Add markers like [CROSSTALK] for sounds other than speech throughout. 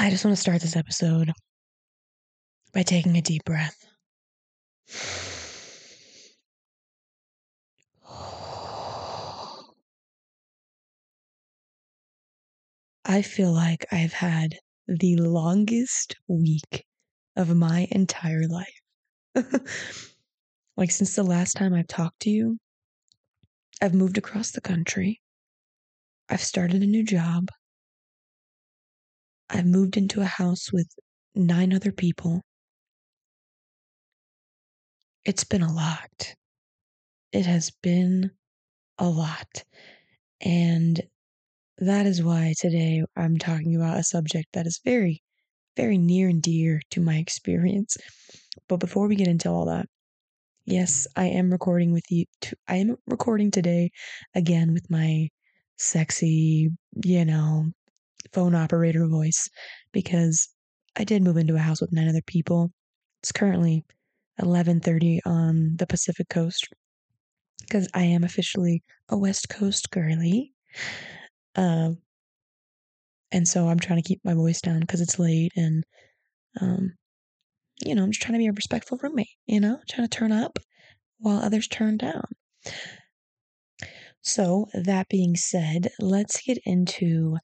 I just want to start this episode by taking a deep breath. [SIGHS] I feel like I've had the longest week of my entire life. [LAUGHS] like, since the last time I've talked to you, I've moved across the country. I've started a new job. I've moved into a house with nine other people. It's been a lot. It has been a lot. And that is why today I'm talking about a subject that is very, very near and dear to my experience. But before we get into all that, yes, I am recording with you. T- I am recording today again with my sexy, you know, phone operator voice because I did move into a house with nine other people. It's currently 11:30 on the Pacific Coast because I am officially a West Coast girly. Um, and so I'm trying to keep my voice down because it's late and, um, you know, I'm just trying to be a respectful roommate, you know, trying to turn up while others turn down. So, that being said, let's get into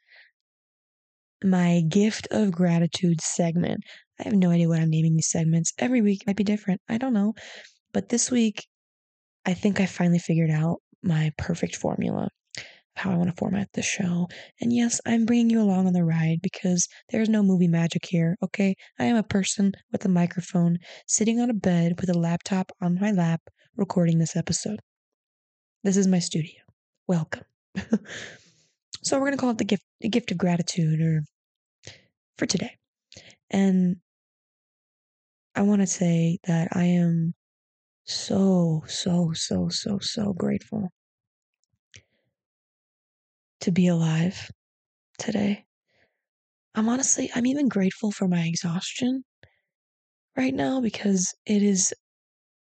my gift of gratitude segment. I have no idea what I'm naming these segments. Every week might be different. I don't know. But this week, I think I finally figured out my perfect formula of how I want to format the show. And yes, I'm bringing you along on the ride because there's no movie magic here, okay? I am a person with a microphone sitting on a bed with a laptop on my lap recording this episode. This is my studio. Welcome. [LAUGHS] so we're going to call it the gift the gift of gratitude or for today. And I want to say that I am so so so so so grateful to be alive today. I'm honestly, I'm even grateful for my exhaustion right now because it is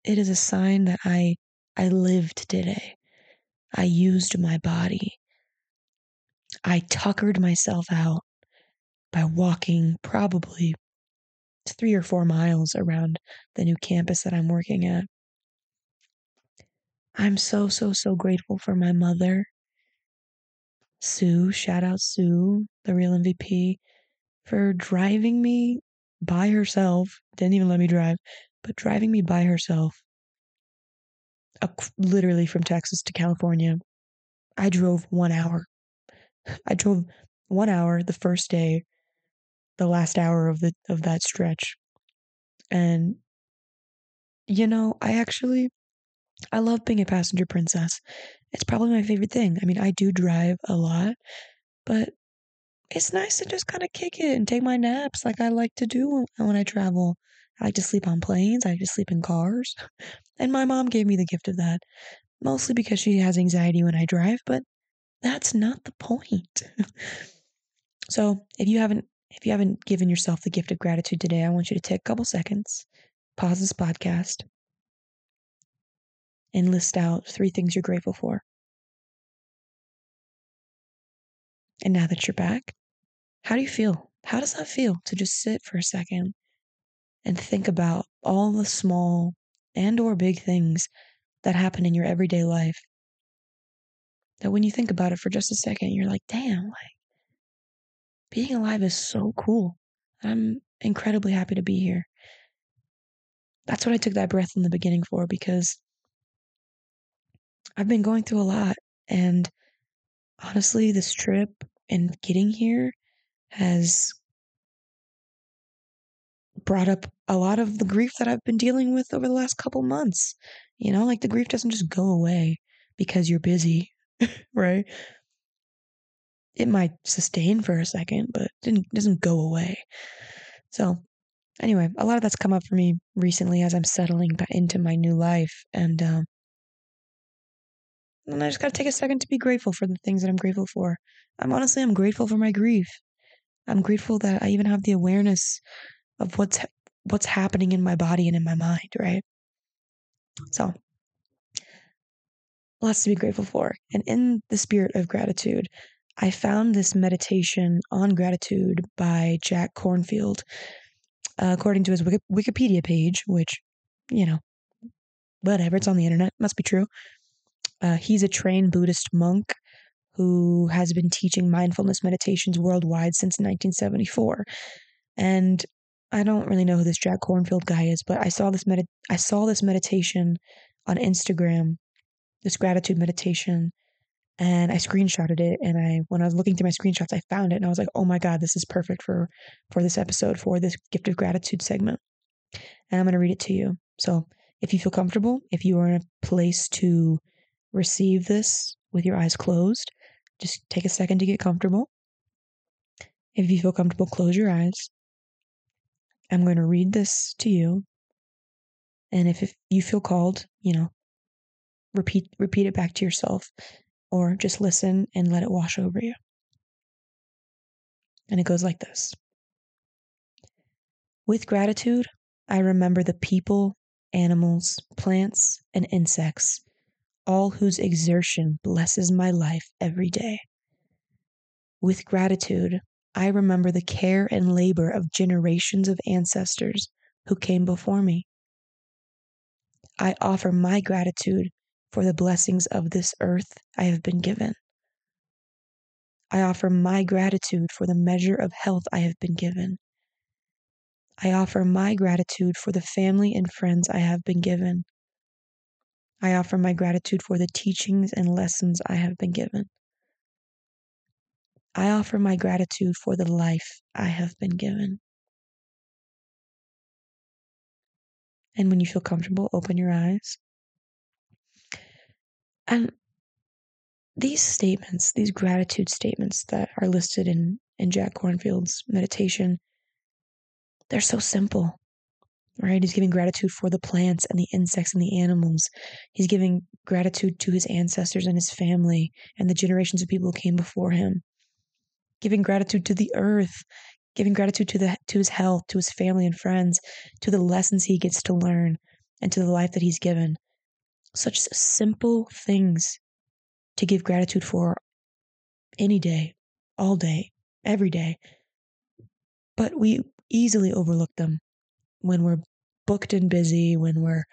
it is a sign that I I lived today. I used my body. I tuckered myself out by walking probably three or four miles around the new campus that I'm working at. I'm so, so, so grateful for my mother Sue, shout out Sue, the real MVP, for driving me by herself. Didn't even let me drive, but driving me by herself, literally from Texas to California. I drove one hour. I drove one hour the first day, the last hour of the of that stretch, and you know, I actually I love being a passenger princess. It's probably my favorite thing. I mean, I do drive a lot, but it's nice to just kind of kick it and take my naps like I like to do when I travel. I like to sleep on planes, I like to sleep in cars. [LAUGHS] And my mom gave me the gift of that, mostly because she has anxiety when I drive, but that's not the point. [LAUGHS] so, if you haven't if you haven't given yourself the gift of gratitude today, I want you to take a couple seconds, pause this podcast, and list out three things you're grateful for. And now that you're back, how do you feel? How does that feel to just sit for a second and think about all the small and or big things that happen in your everyday life? That when you think about it for just a second, you're like, damn, like being alive is so cool. I'm incredibly happy to be here. That's what I took that breath in the beginning for because I've been going through a lot. And honestly, this trip and getting here has brought up a lot of the grief that I've been dealing with over the last couple months. You know, like the grief doesn't just go away because you're busy, [LAUGHS] right? It might sustain for a second, but it doesn't go away. So, anyway, a lot of that's come up for me recently as I'm settling into my new life. And um, and I just got to take a second to be grateful for the things that I'm grateful for. I'm honestly, I'm grateful for my grief. I'm grateful that I even have the awareness of what's what's happening in my body and in my mind, right? So, lots to be grateful for. And in the spirit of gratitude, I found this meditation on gratitude by Jack Kornfield, Uh, according to his Wiki- Wikipedia page, which, you know, whatever, it's on the internet, must be true. Uh, he's a trained Buddhist monk who has been teaching mindfulness meditations worldwide since 1974. And I don't really know who this Jack Kornfield guy is, but I saw this med- I saw this meditation on Instagram, this gratitude meditation, and I screenshotted it. And I, when I was looking through my screenshots, I found it, and I was like, "Oh my god, this is perfect for for this episode, for this gift of gratitude segment." And I'm going to read it to you. So, if you feel comfortable, if you are in a place to receive this with your eyes closed, just take a second to get comfortable. If you feel comfortable, close your eyes. I'm going to read this to you. And if, if you feel called, you know, repeat repeat it back to yourself or just listen and let it wash over you. And it goes like this. With gratitude, I remember the people, animals, plants, and insects, all whose exertion blesses my life every day. With gratitude, I remember the care and labor of generations of ancestors who came before me. I offer my gratitude for the blessings of this earth I have been given. I offer my gratitude for the measure of health I have been given. I offer my gratitude for the family and friends I have been given. I offer my gratitude for the teachings and lessons I have been given. I offer my gratitude for the life I have been given. And when you feel comfortable, open your eyes. And these statements, these gratitude statements that are listed in, in Jack Kornfield's meditation, they're so simple, right? He's giving gratitude for the plants and the insects and the animals. He's giving gratitude to his ancestors and his family and the generations of people who came before him giving gratitude to the earth, giving gratitude to the to his health, to his family and friends, to the lessons he gets to learn, and to the life that he's given. Such simple things to give gratitude for any day, all day, every day. But we easily overlook them when we're booked and busy, when we're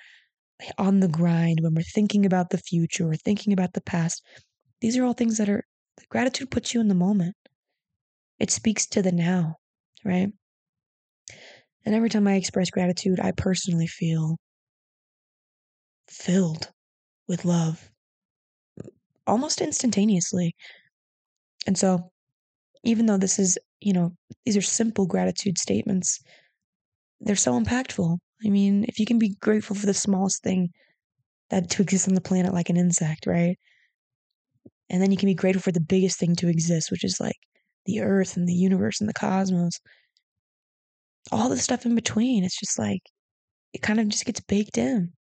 on the grind, when we're thinking about the future or thinking about the past. These are all things that are gratitude puts you in the moment. It speaks to the now, right? And every time I express gratitude, I personally feel filled with love uh, almost instantaneously. And so, even though this is, you know, these are simple gratitude statements, they're so impactful. I mean, if you can be grateful for the smallest thing that to exist on the planet, like an insect, right? And then you can be grateful for the biggest thing to exist, which is like the earth and the universe and the cosmos, all the stuff in between. It's just like it kind of just gets baked in.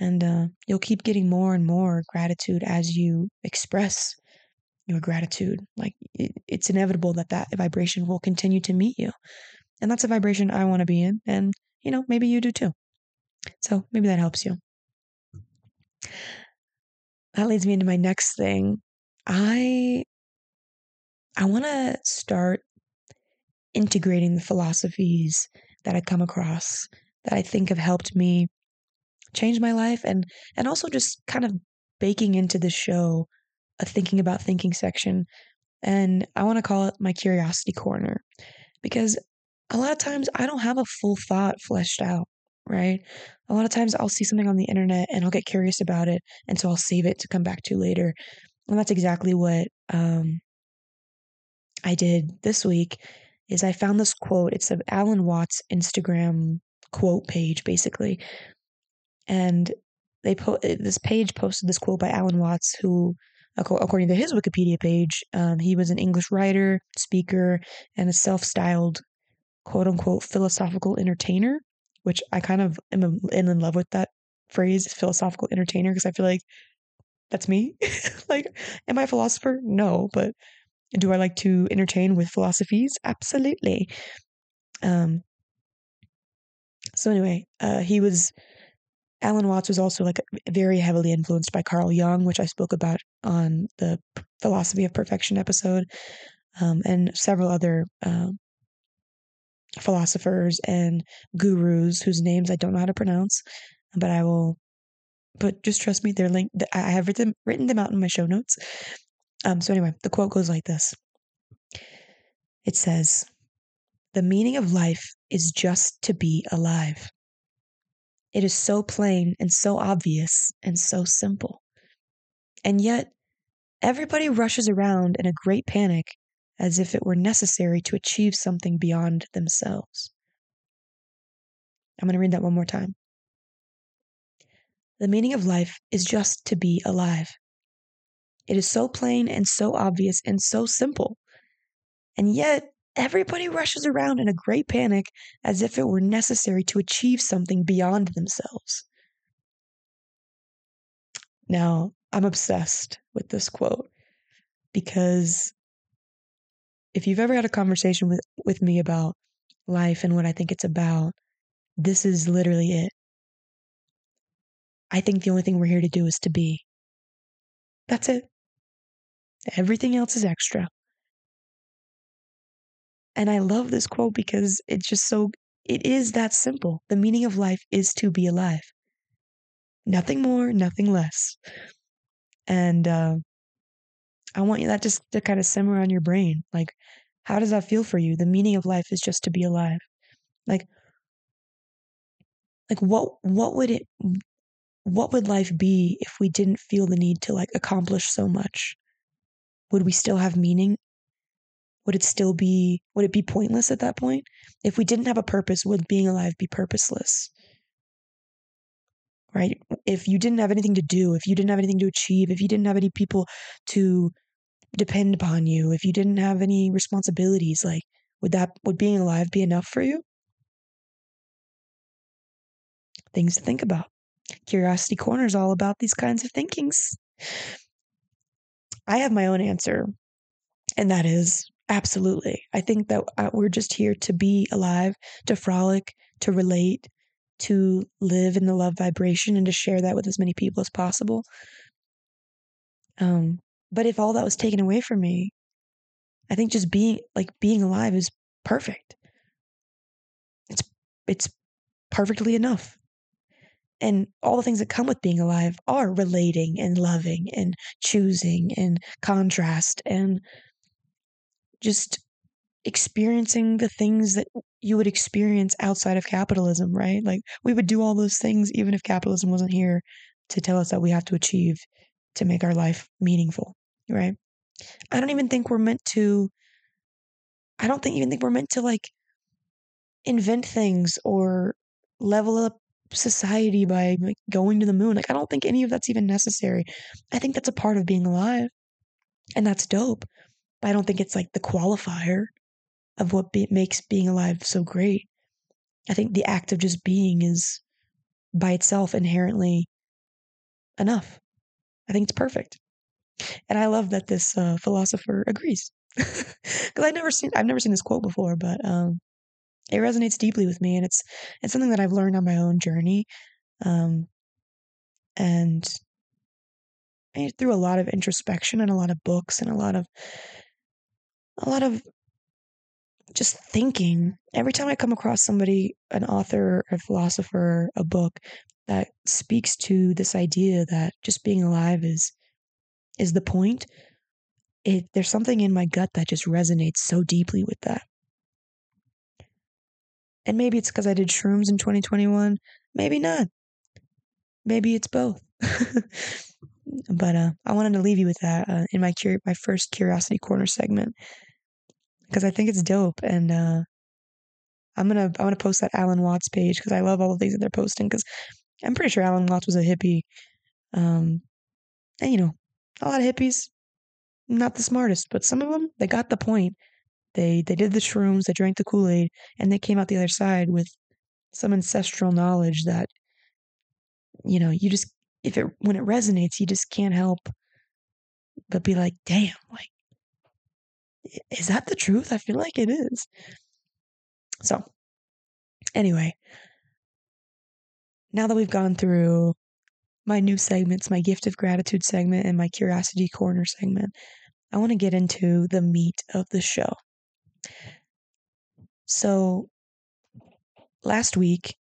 And uh, you'll keep getting more and more gratitude as you express your gratitude. Like it, it's inevitable that that vibration will continue to meet you. And that's a vibration I want to be in. And, you know, maybe you do too. So maybe that helps you. That leads me into my next thing. I I want to start integrating the philosophies that I come across that I think have helped me change my life and and also just kind of baking into the show a thinking about thinking section and I want to call it my curiosity corner because a lot of times I don't have a full thought fleshed out, right? A lot of times I'll see something on the internet and I'll get curious about it and so I'll save it to come back to later. And that's exactly what um, I did this week is I found this quote. It's of Alan Watts Instagram quote page, basically. And they put this page posted this quote by Alan Watts, who, according to his Wikipedia page, um, he was an English writer, speaker, and a self-styled quote unquote philosophical entertainer, which I kind of am in love with that phrase, philosophical entertainer, because I feel like that's me. [LAUGHS] like, am I a philosopher? No, but do I like to entertain with philosophies? Absolutely. Um, so anyway, uh, he was Alan Watts was also like very heavily influenced by Carl Jung, which I spoke about on the Philosophy of Perfection episode, um, and several other uh, philosophers and gurus whose names I don't know how to pronounce, but I will. But just trust me, they're linked. I have written written them out in my show notes. Um, so anyway, the quote goes like this. It says, "The meaning of life is just to be alive." It is so plain and so obvious and so simple. And yet, everybody rushes around in a great panic as if it were necessary to achieve something beyond themselves. I'm going to read that one more time. The meaning of life is just to be alive. It is so plain and so obvious and so simple. And yet, everybody rushes around in a great panic as if it were necessary to achieve something beyond themselves. Now, I'm obsessed with this quote because if you've ever had a conversation with, with me about life and what I think it's about, this is literally it. I think the only thing we're here to do is to be. That's it. Everything else is extra. And I love this quote because it's just so, it is that simple. The meaning of life is to be alive. Nothing more, nothing less. And uh, I want you that just to kind of simmer on your brain. Like, how does that feel for you? The meaning of life is just to be alive. Like, like what what would it what would life be if we didn't feel the need to like accomplish so much? Would we still have meaning? Would it still be would it be pointless at that point? If we didn't have a purpose, would being alive be purposeless? right? If you didn't have anything to do, if you didn't have anything to achieve, if you didn't have any people to depend upon you, if you didn't have any responsibilities, like would that would being alive be enough for you? Things to think about. Curiosity Corner is all about these kinds of thinkings. I have my own answer, and that is absolutely. I think that uh, we're just here to be alive, to frolic, to relate, to live in the love vibration and to share that with as many people as possible. Um, but if all that was taken away from me, I think just being like being alive is perfect. It's it's perfectly enough. And all the things that come with being alive are relating and loving and choosing and contrast and just experiencing the things that you would experience outside of capitalism, right? Like we would do all those things even if capitalism wasn't here to tell us that we have to achieve to make our life meaningful, right? I don't even think we're meant to I don't think even think we're meant to like invent things or level up society by like going to the moon. Like I don't think any of that's even necessary. I think that's a part of being alive. And that's dope. But I don't think it's like the qualifier of what be- makes being alive so great. I think the act of just being is by itself inherently enough. I think it's perfect. And I love that this uh, philosopher agrees. [LAUGHS] Because I've never seen I've never seen this quote before, but um, it resonates deeply with me, and it's it's something that I've learned on my own journey, um, and through a lot of introspection and a lot of books and a lot of a lot of just thinking every time I come across somebody, an author, a philosopher, a book that speaks to this idea that just being alive is is the point, it there's something in my gut that just resonates so deeply with that. And maybe it's because I did shrooms in 2021. Maybe not. Maybe it's both. [LAUGHS] but uh, I wanted to leave you with that uh, in my cur- my first curiosity corner segment because I think it's dope. And uh, I'm gonna I'm gonna post that Alan Watts page because I love all the things that they're posting. Because I'm pretty sure Alan Watts was a hippie, um, and you know, a lot of hippies, not the smartest, but some of them they got the point. They they did the shrooms, they drank the Kool Aid, and they came out the other side with some ancestral knowledge that you know you just if it when it resonates you just can't help but be like damn like is that the truth? I feel like it is. So, anyway, now that we've gone through my new segments, my gift of gratitude segment and my curiosity corner segment, I want to get into the meat of the show. So, last week,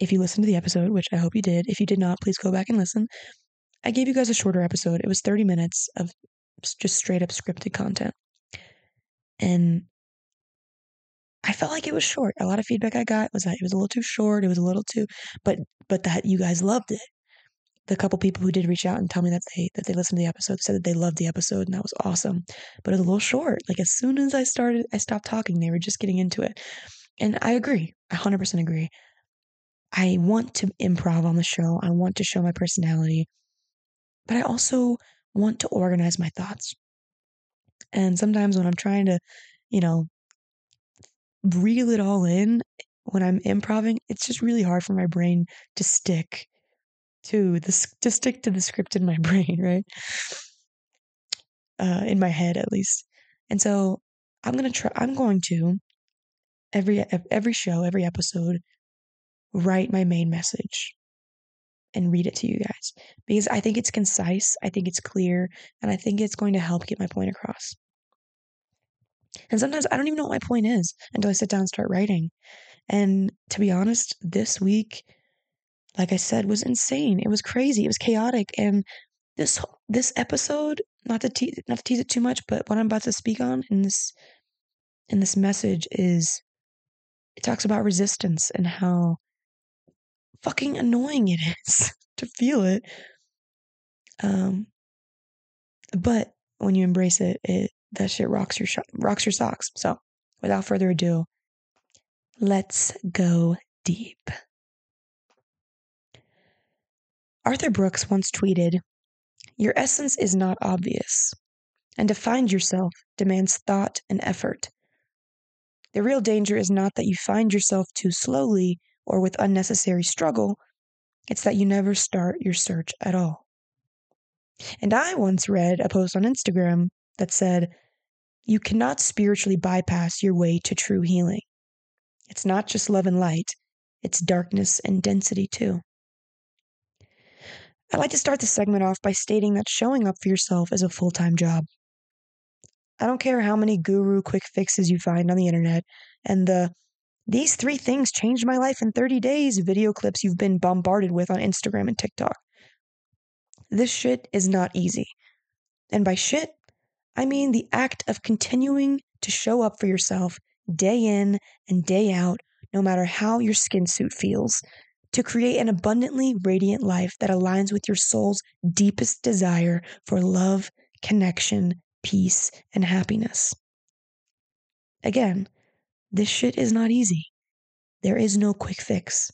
if you listened to the episode, which I hope you did, if you did not, please go back and listen. I gave you guys a shorter episode. It was 30 minutes of just straight up scripted content. And I felt like it was short. A lot of feedback I got was that it was a little too short. It was a little too, but but that you guys loved it. The couple people who did reach out and tell me that they that they listened to the episode said that they loved the episode and that was awesome. But it was a little short. Like as soon as I started, I stopped talking. They were just getting into it, and I agree. I hundred percent agree. I want to improv on the show. I want to show my personality, but I also want to organize my thoughts. And sometimes when I'm trying to, you know, reel it all in when I'm improvising, it's just really hard for my brain to stick to the to stick to the script in my [LAUGHS] brain, right? Uh, in my head, at least. And so I'm gonna try. I'm going to every every show, every episode, write my main message and read it to you guys because I think it's concise, I think it's clear, and I think it's going to help get my point across. And sometimes I don't even know what my point is until I sit down and start writing. And to be honest, this week, like I said, was insane. It was crazy. It was chaotic. And this this episode, not to te- not to tease it too much, but what I'm about to speak on in this in this message is it talks about resistance and how fucking annoying it is [LAUGHS] to feel it. Um, but when you embrace it, it that shit rocks your rocks your socks. So, without further ado, let's go deep. Arthur Brooks once tweeted, "Your essence is not obvious, and to find yourself demands thought and effort. The real danger is not that you find yourself too slowly or with unnecessary struggle, it's that you never start your search at all." And I once read a post on Instagram that said, You cannot spiritually bypass your way to true healing. It's not just love and light, it's darkness and density too. I'd like to start the segment off by stating that showing up for yourself is a full time job. I don't care how many guru quick fixes you find on the internet and the these three things changed my life in 30 days video clips you've been bombarded with on Instagram and TikTok. This shit is not easy. And by shit, I mean the act of continuing to show up for yourself day in and day out, no matter how your skin suit feels, to create an abundantly radiant life that aligns with your soul's deepest desire for love, connection, peace, and happiness. Again, this shit is not easy. There is no quick fix.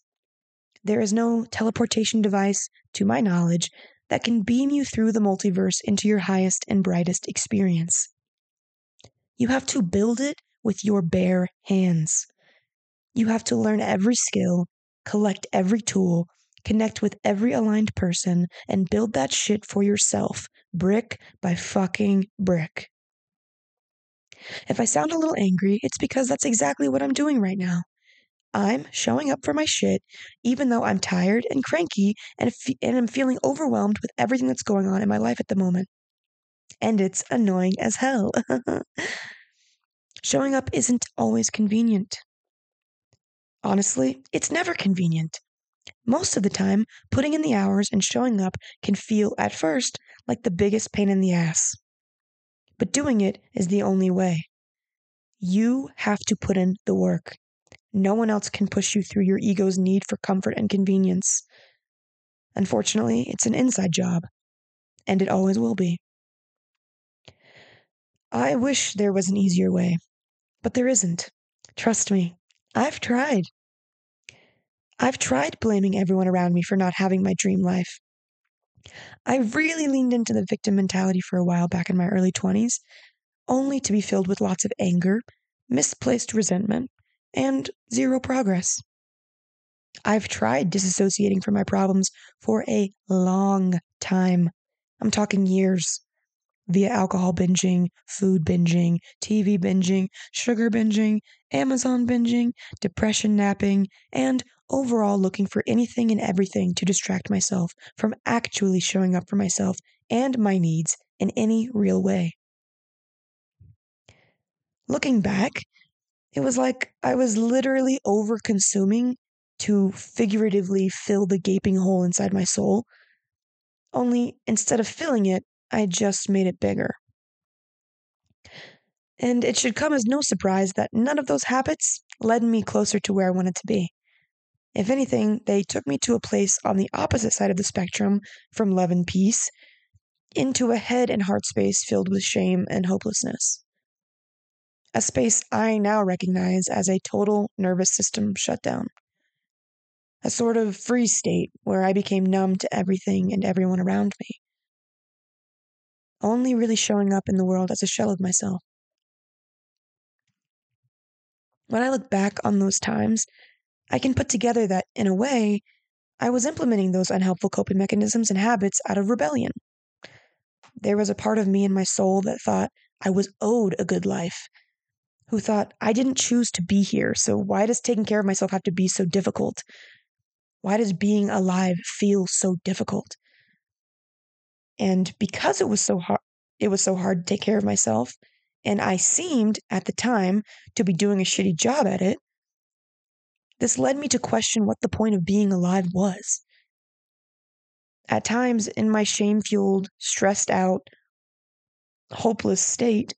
There is no teleportation device, to my knowledge, that can beam you through the multiverse into your highest and brightest experience. You have to build it with your bare hands. You have to learn every skill, collect every tool, connect with every aligned person, and build that shit for yourself, brick by fucking brick. If I sound a little angry, it's because that's exactly what I'm doing right now. I'm showing up for my shit, even though I'm tired and cranky and, and I'm feeling overwhelmed with everything that's going on in my life at the moment. And it's annoying as hell. [LAUGHS] showing up isn't always convenient. Honestly, it's never convenient. Most of the time, putting in the hours and showing up can feel, at first, like the biggest pain in the ass. But doing it is the only way. You have to put in the work. No one else can push you through your ego's need for comfort and convenience. Unfortunately, it's an inside job, and it always will be. I wish there was an easier way, but there isn't. Trust me, I've tried. I've tried blaming everyone around me for not having my dream life. I really leaned into the victim mentality for a while back in my early 20s, only to be filled with lots of anger, misplaced resentment, and zero progress. I've tried disassociating from my problems for a long time. I'm talking years. Via alcohol binging, food binging, TV binging, sugar binging, Amazon binging, depression napping, and overall looking for anything and everything to distract myself from actually showing up for myself and my needs in any real way. Looking back, it was like I was literally over consuming to figuratively fill the gaping hole inside my soul. Only instead of filling it, I just made it bigger. And it should come as no surprise that none of those habits led me closer to where I wanted to be. If anything, they took me to a place on the opposite side of the spectrum from love and peace into a head and heart space filled with shame and hopelessness. A space I now recognize as a total nervous system shutdown. A sort of freeze state where I became numb to everything and everyone around me. Only really showing up in the world as a shell of myself. When I look back on those times, I can put together that, in a way, I was implementing those unhelpful coping mechanisms and habits out of rebellion. There was a part of me in my soul that thought I was owed a good life, who thought I didn't choose to be here, so why does taking care of myself have to be so difficult? Why does being alive feel so difficult? And because it was so hard, it was so hard to take care of myself, and I seemed at the time to be doing a shitty job at it, this led me to question what the point of being alive was. At times, in my shame fueled, stressed out, hopeless state,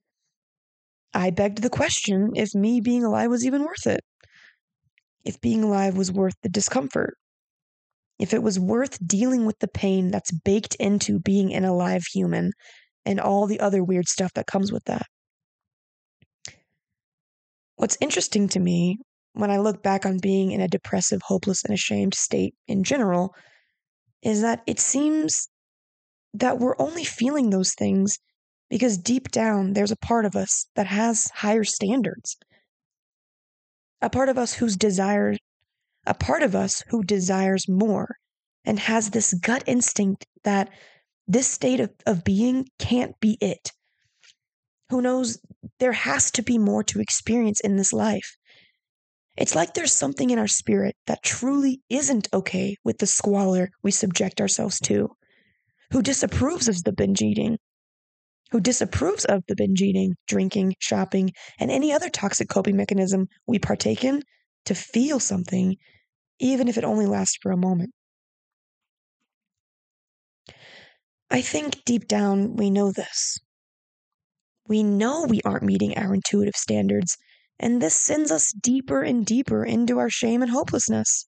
I begged the question if me being alive was even worth it. If being alive was worth the discomfort. If it was worth dealing with the pain that's baked into being an alive human and all the other weird stuff that comes with that. What's interesting to me when I look back on being in a depressive, hopeless, and ashamed state in general is that it seems that we're only feeling those things because deep down there's a part of us that has higher standards. A part of us whose desire, a part of us who desires more and has this gut instinct that this state of, of being can't be it. Who knows, there has to be more to experience in this life. It's like there's something in our spirit that truly isn't okay with the squalor we subject ourselves to, who disapproves of the binge eating, who disapproves of the binge eating, drinking, shopping, and any other toxic coping mechanism we partake in to feel something, even if it only lasts for a moment. I think deep down we know this. We know we aren't meeting our intuitive standards and this sends us deeper and deeper into our shame and hopelessness.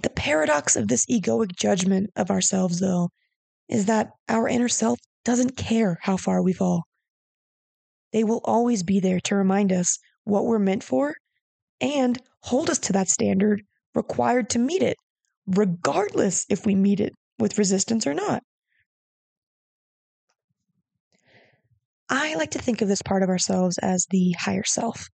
The paradox of this egoic judgment of ourselves, though, is that our inner self doesn't care how far we fall. They will always be there to remind us what we're meant for and hold us to that standard required to meet it, regardless if we meet it with resistance or not. I like to think of this part of ourselves as the higher self.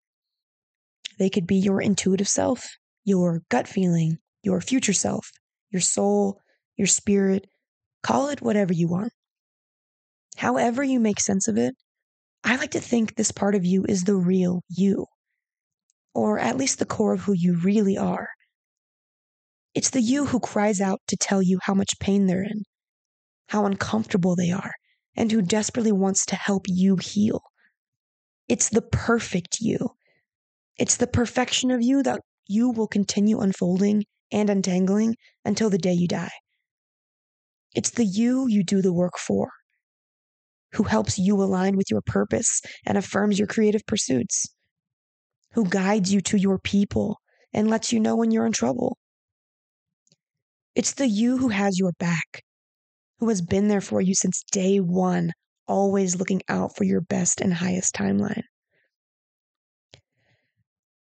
They could be your intuitive self, your gut feeling, your future self, your soul, your spirit. Call it whatever you want. However, you make sense of it, I like to think this part of you is the real you, or at least the core of who you really are. It's the you who cries out to tell you how much pain they're in, how uncomfortable they are, and who desperately wants to help you heal. It's the perfect you. It's the perfection of you that you will continue unfolding and untangling until the day you die. It's the you you do the work for, who helps you align with your purpose and affirms your creative pursuits, who guides you to your people and lets you know when you're in trouble. It's the you who has your back, who has been there for you since day one, always looking out for your best and highest timeline.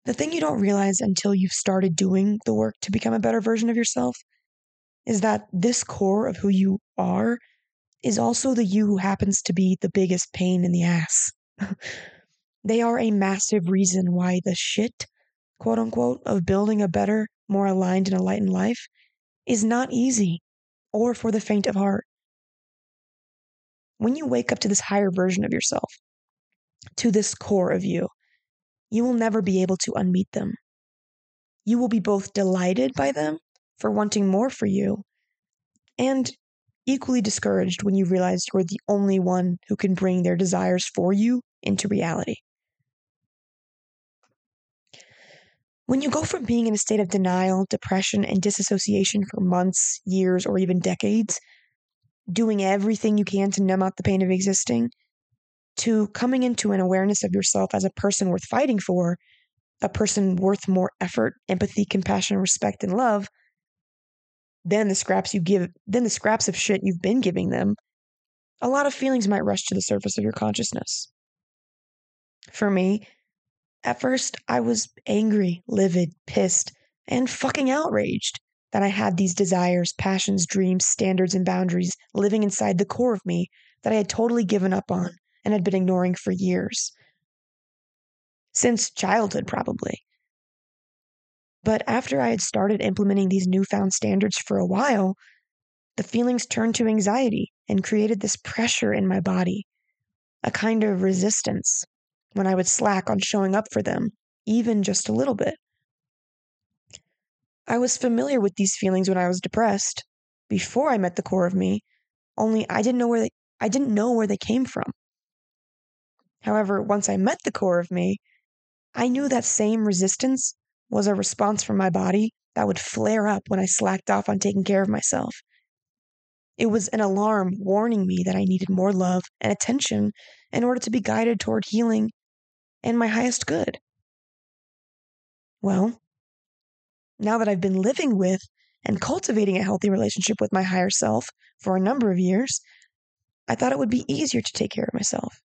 The thing you don't realize until you've started doing the work to become a better version of yourself is that this core of who you are is also the you who happens to be the biggest pain in the ass. [LAUGHS] they are a massive reason why the shit, quote unquote, of building a better, more aligned and enlightened life is not easy or for the faint of heart. when you wake up to this higher version of yourself, to this core of you, you will never be able to unmeet them. You will be both delighted by them for wanting more for you and equally discouraged when you realize you're the only one who can bring their desires for you into reality. When you go from being in a state of denial, depression, and disassociation for months, years, or even decades, doing everything you can to numb out the pain of existing, to coming into an awareness of yourself as a person worth fighting for, a person worth more effort, empathy, compassion, respect, and love, then the scraps you give, then the scraps of shit you've been giving them, a lot of feelings might rush to the surface of your consciousness. For me, at first, I was angry, livid, pissed, and fucking outraged that I had these desires, passions, dreams, standards, and boundaries living inside the core of me that I had totally given up on and had been ignoring for years. Since childhood, probably. But after I had started implementing these newfound standards for a while, the feelings turned to anxiety and created this pressure in my body, a kind of resistance when I would slack on showing up for them, even just a little bit. I was familiar with these feelings when I was depressed, before I met the core of me, only I didn't know where they I didn't know where they came from. However, once I met the core of me, I knew that same resistance was a response from my body that would flare up when I slacked off on taking care of myself. It was an alarm warning me that I needed more love and attention in order to be guided toward healing and my highest good. Well, now that I've been living with and cultivating a healthy relationship with my higher self for a number of years, I thought it would be easier to take care of myself.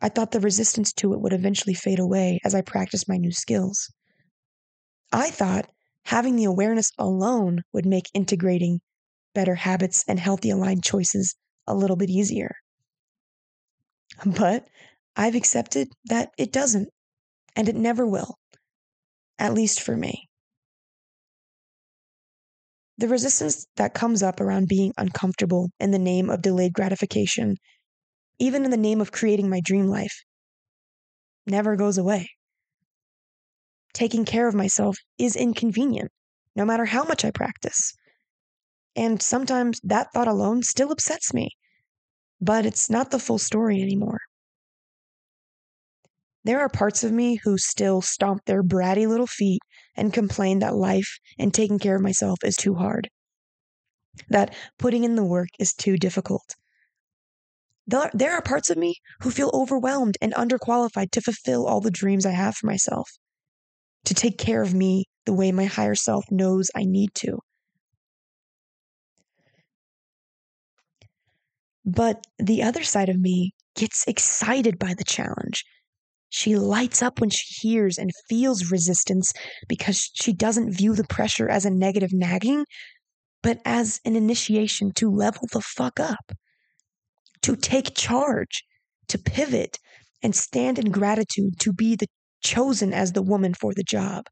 I thought the resistance to it would eventually fade away as I practiced my new skills. I thought having the awareness alone would make integrating better habits and healthy aligned choices a little bit easier. But I've accepted that it doesn't, and it never will, at least for me. The resistance that comes up around being uncomfortable in the name of delayed gratification, even in the name of creating my dream life, never goes away. Taking care of myself is inconvenient, no matter how much I practice. And sometimes that thought alone still upsets me, but it's not the full story anymore. There are parts of me who still stomp their bratty little feet and complain that life and taking care of myself is too hard, that putting in the work is too difficult. There are parts of me who feel overwhelmed and underqualified to fulfill all the dreams I have for myself, to take care of me the way my higher self knows I need to. But the other side of me gets excited by the challenge she lights up when she hears and feels resistance because she doesn't view the pressure as a negative nagging, but as an initiation to level the fuck up, to take charge, to pivot, and stand in gratitude to be the chosen as the woman for the job.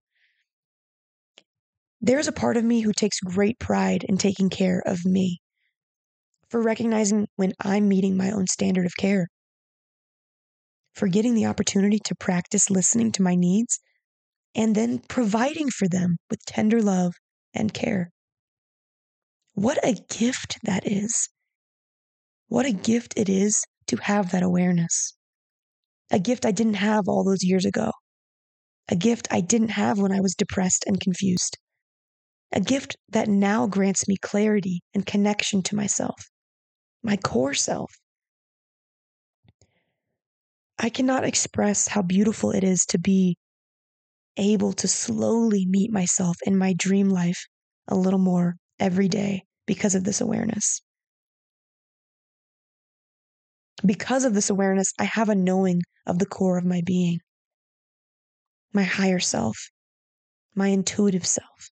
There's a part of me who takes great pride in taking care of me, for recognizing when I'm meeting my own standard of care for getting the opportunity to practice listening to my needs and then providing for them with tender love and care. What a gift that is. What a gift it is to have that awareness. A gift I didn't have all those years ago. A gift I didn't have when I was depressed and confused. A gift that now grants me clarity and connection to myself, my core self. I cannot express how beautiful it is to be able to slowly meet myself in my dream life a little more every day because of this awareness. Because of this awareness, I have a knowing of the core of my being, my higher self, my intuitive self.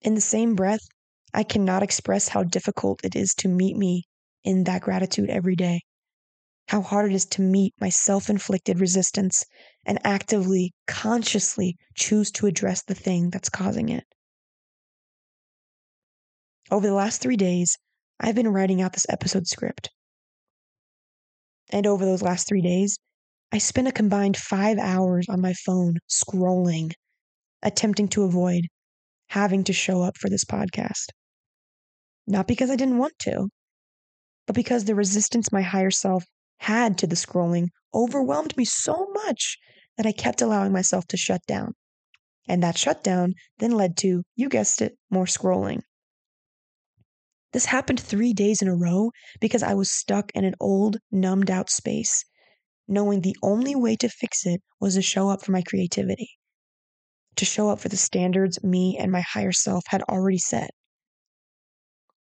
In the same breath, I cannot express how difficult it is to meet me in that gratitude every day how hard it is to meet my self inflicted resistance and actively, consciously choose to address the thing that's causing it. Over the last three days, I've been writing out this episode script. And over those last three days, I spent a combined five hours on my phone scrolling, attempting to avoid having to show up for this podcast. Not because I didn't want to, but because the resistance my higher self had to the scrolling overwhelmed me so much that I kept allowing myself to shut down. And that shutdown then led to, you guessed it, more scrolling. This happened three days in a row because I was stuck in an old, numbed out space, knowing the only way to fix it was to show up for my creativity to show up for the standards me and my higher self had already set.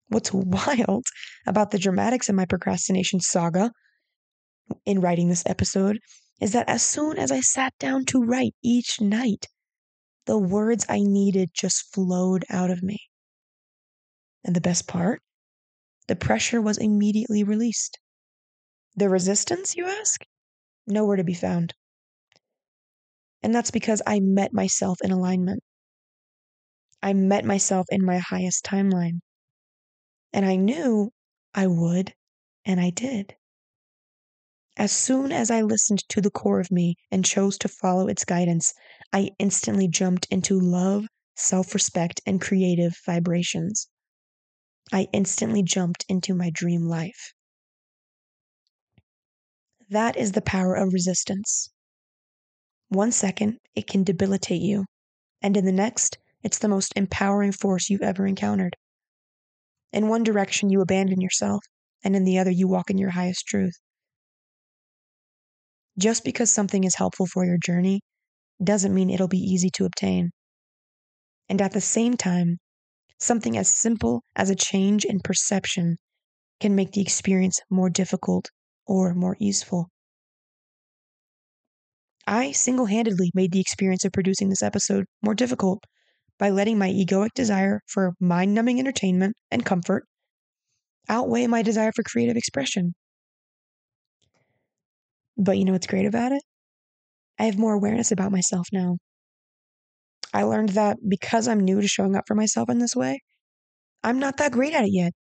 What's [LAUGHS] wild about the dramatics in my procrastination saga in writing this episode is that as soon as I sat down to write each night, the words I needed just flowed out of me. And the best part? The pressure was immediately released. The resistance, you ask? Nowhere to be found. And that's because I met myself in alignment. I met myself in my highest timeline. And I knew I would, and I did. As soon as I listened to the core of me and chose to follow its guidance, I instantly jumped into love, self respect, and creative vibrations. I instantly jumped into my dream life. That is the power of resistance. One second, it can debilitate you, and in the next, it's the most empowering force you've ever encountered. In one direction, you abandon yourself, and in the other, you walk in your highest truth. Just because something is helpful for your journey doesn't mean it'll be easy to obtain. And at the same time, something as simple as a change in perception can make the experience more difficult or more useful. I single handedly made the experience of producing this episode more difficult by letting my egoic desire for mind numbing entertainment and comfort outweigh my desire for creative expression. But you know what's great about it? I have more awareness about myself now. I learned that because I'm new to showing up for myself in this way, I'm not that great at it yet.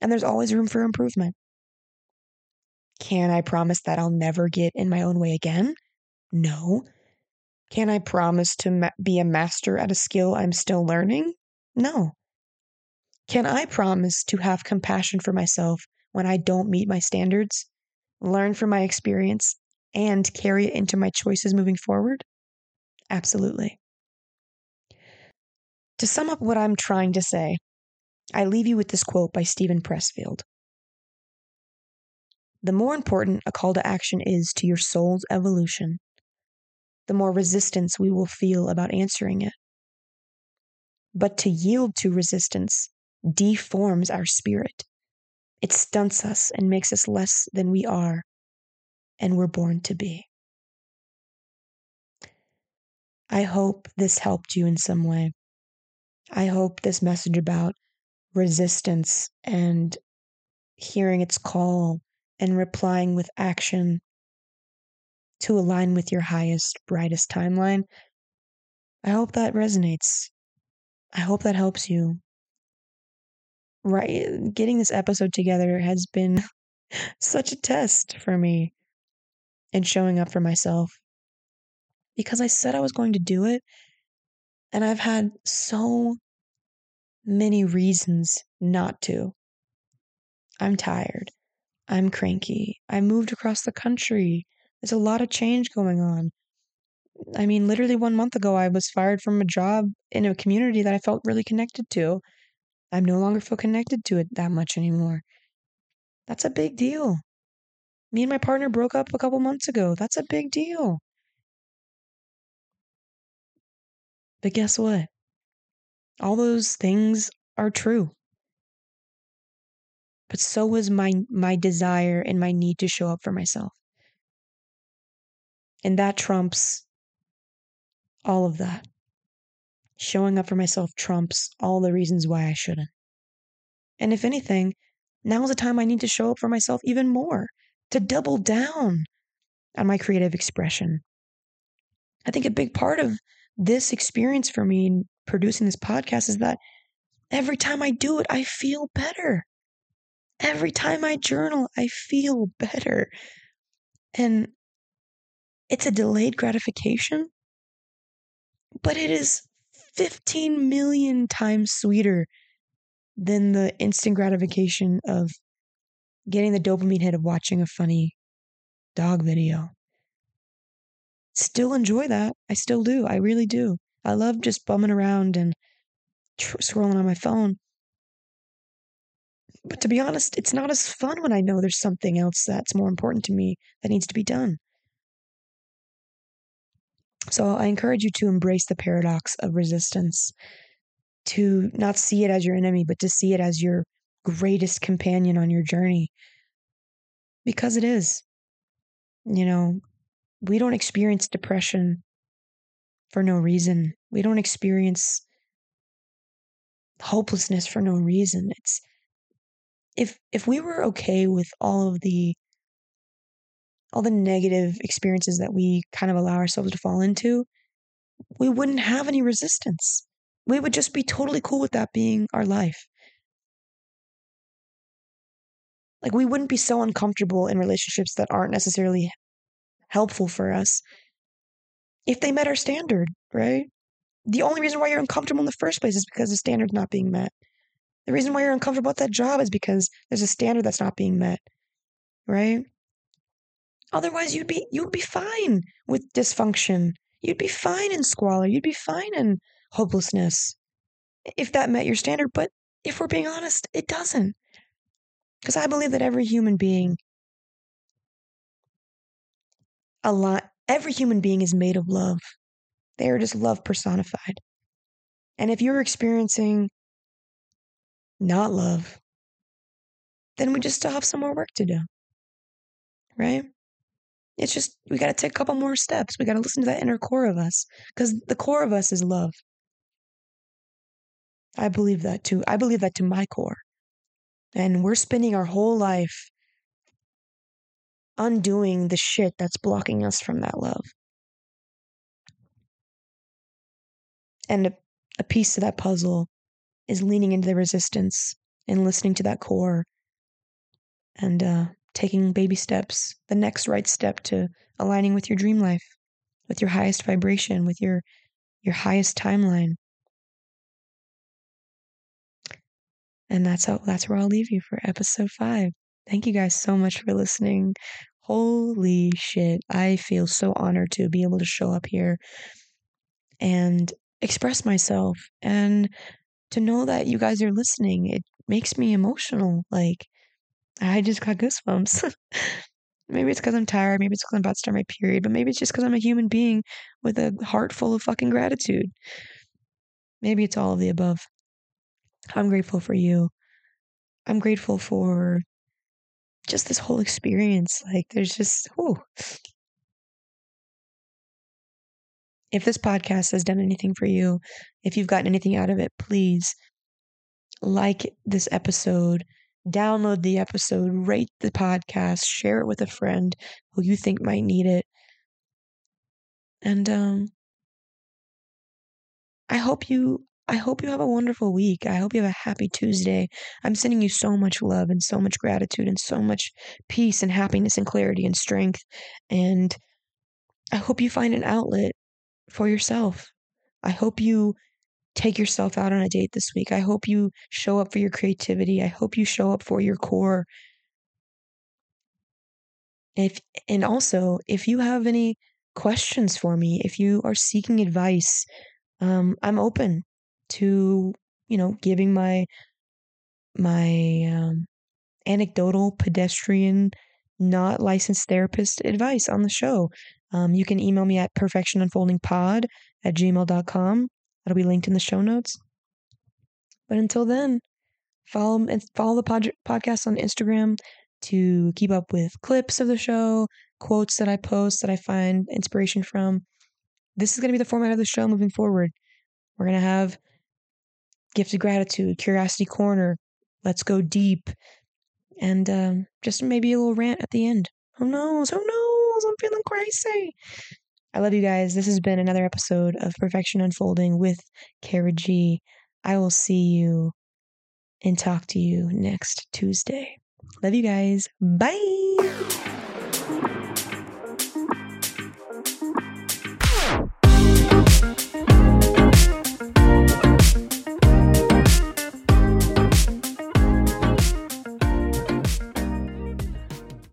And there's always room for improvement. Can I promise that I'll never get in my own way again? No. Can I promise to ma- be a master at a skill I'm still learning? No. Can I promise to have compassion for myself when I don't meet my standards, learn from my experience, and carry it into my choices moving forward? Absolutely. To sum up what I'm trying to say, I leave you with this quote by Steven Pressfield. The more important a call to action is to your soul's evolution, the more resistance we will feel about answering it. But to yield to resistance deforms our spirit. It stunts us and makes us less than we are and were born to be. I hope this helped you in some way. I hope this message about resistance and hearing its call and replying with action to align with your highest, brightest timeline. I hope that resonates. I hope that helps you. Right, getting this episode together has been [LAUGHS] such a test for me and showing up for myself because I said I was going to do it, and I've had so many reasons not to. I'm tired. I'm cranky. I moved across the country. There's a lot of change going on. I mean, literally one month ago, I was fired from a job in a community that I felt really connected to. I no longer feel connected to it that much anymore. That's a big deal. Me and my partner broke up a couple months ago. That's a big deal. But guess what? All those things are true. But so is my my desire and my need to show up for myself. And that trumps all of that. Showing up for myself trumps all the reasons why I shouldn't. And if anything, now's the time I need to show up for myself even more, to double down on my creative expression. I think a big part of this experience for me in producing this podcast is that every time I do it, I feel better. every time I journal, I feel better. And it's a delayed gratification, but it is 15 million times sweeter than the instant gratification of getting the dopamine hit of watching a funny dog video. Still enjoy that. I still do. I really do. I love just bumming around and tr- scrolling on my phone. But to be honest, it's not as fun when I know there's something else that's more important to me that needs to be done. So I encourage you to embrace the paradox of resistance, to not see it as your enemy, but to see it as your greatest companion on your journey. Because it is. You know, we don't experience depression for no reason. We don't experience hopelessness for no reason. It's if if we were okay with all of the all the negative experiences that we kind of allow ourselves to fall into, we wouldn't have any resistance. We would just be totally cool with that being our life. Like, we wouldn't be so uncomfortable in relationships that aren't necessarily helpful for us if they met our standard, right? The only reason why you're uncomfortable in the first place is because the standard's not being met. The reason why you're uncomfortable at that job is because there's a standard that's not being met, right? Otherwise, you'd be you'd be fine with dysfunction. You'd be fine in squalor. You'd be fine in hopelessness if that met your standard. But if we're being honest, it doesn't. Because I believe that every human being, a lot, every human being is made of love. They are just love personified. And if you're experiencing not love, then we just still have some more work to do. Right? It's just, we got to take a couple more steps. We got to listen to that inner core of us because the core of us is love. I believe that too. I believe that to my core. And we're spending our whole life undoing the shit that's blocking us from that love. And a, a piece of that puzzle is leaning into the resistance and listening to that core and uh, taking baby steps, the next right step to aligning with your dream life, with your highest vibration, with your your highest timeline. And that's how that's where I'll leave you for episode 5. Thank you guys so much for listening. Holy shit. I feel so honored to be able to show up here and express myself and to know that you guys are listening, it makes me emotional. Like, I just got goosebumps. [LAUGHS] maybe it's because I'm tired. Maybe it's because I'm about to start my period. But maybe it's just because I'm a human being with a heart full of fucking gratitude. Maybe it's all of the above. I'm grateful for you. I'm grateful for just this whole experience. Like, there's just, oh. If this podcast has done anything for you, if you've gotten anything out of it, please like this episode, download the episode, rate the podcast, share it with a friend who you think might need it. And um I hope you I hope you have a wonderful week. I hope you have a happy Tuesday. I'm sending you so much love and so much gratitude and so much peace and happiness and clarity and strength. And I hope you find an outlet for yourself. I hope you take yourself out on a date this week. I hope you show up for your creativity. I hope you show up for your core. If and also, if you have any questions for me, if you are seeking advice, um, I'm open to you know giving my my um, anecdotal pedestrian not licensed therapist advice on the show um, you can email me at perfectionunfoldingpod at gmail.com. That'll be linked in the show notes. But until then, follow follow the pod, podcast on Instagram to keep up with clips of the show, quotes that I post that I find inspiration from. This is going to be the format of the show moving forward. We're going to have gift of gratitude, curiosity corner, let's go deep, and um, just maybe a little rant at the end. Who knows? Who knows? I'm feeling crazy. I love you guys. This has been another episode of Perfection Unfolding with Cara G. I will see you and talk to you next Tuesday. Love you guys. Bye.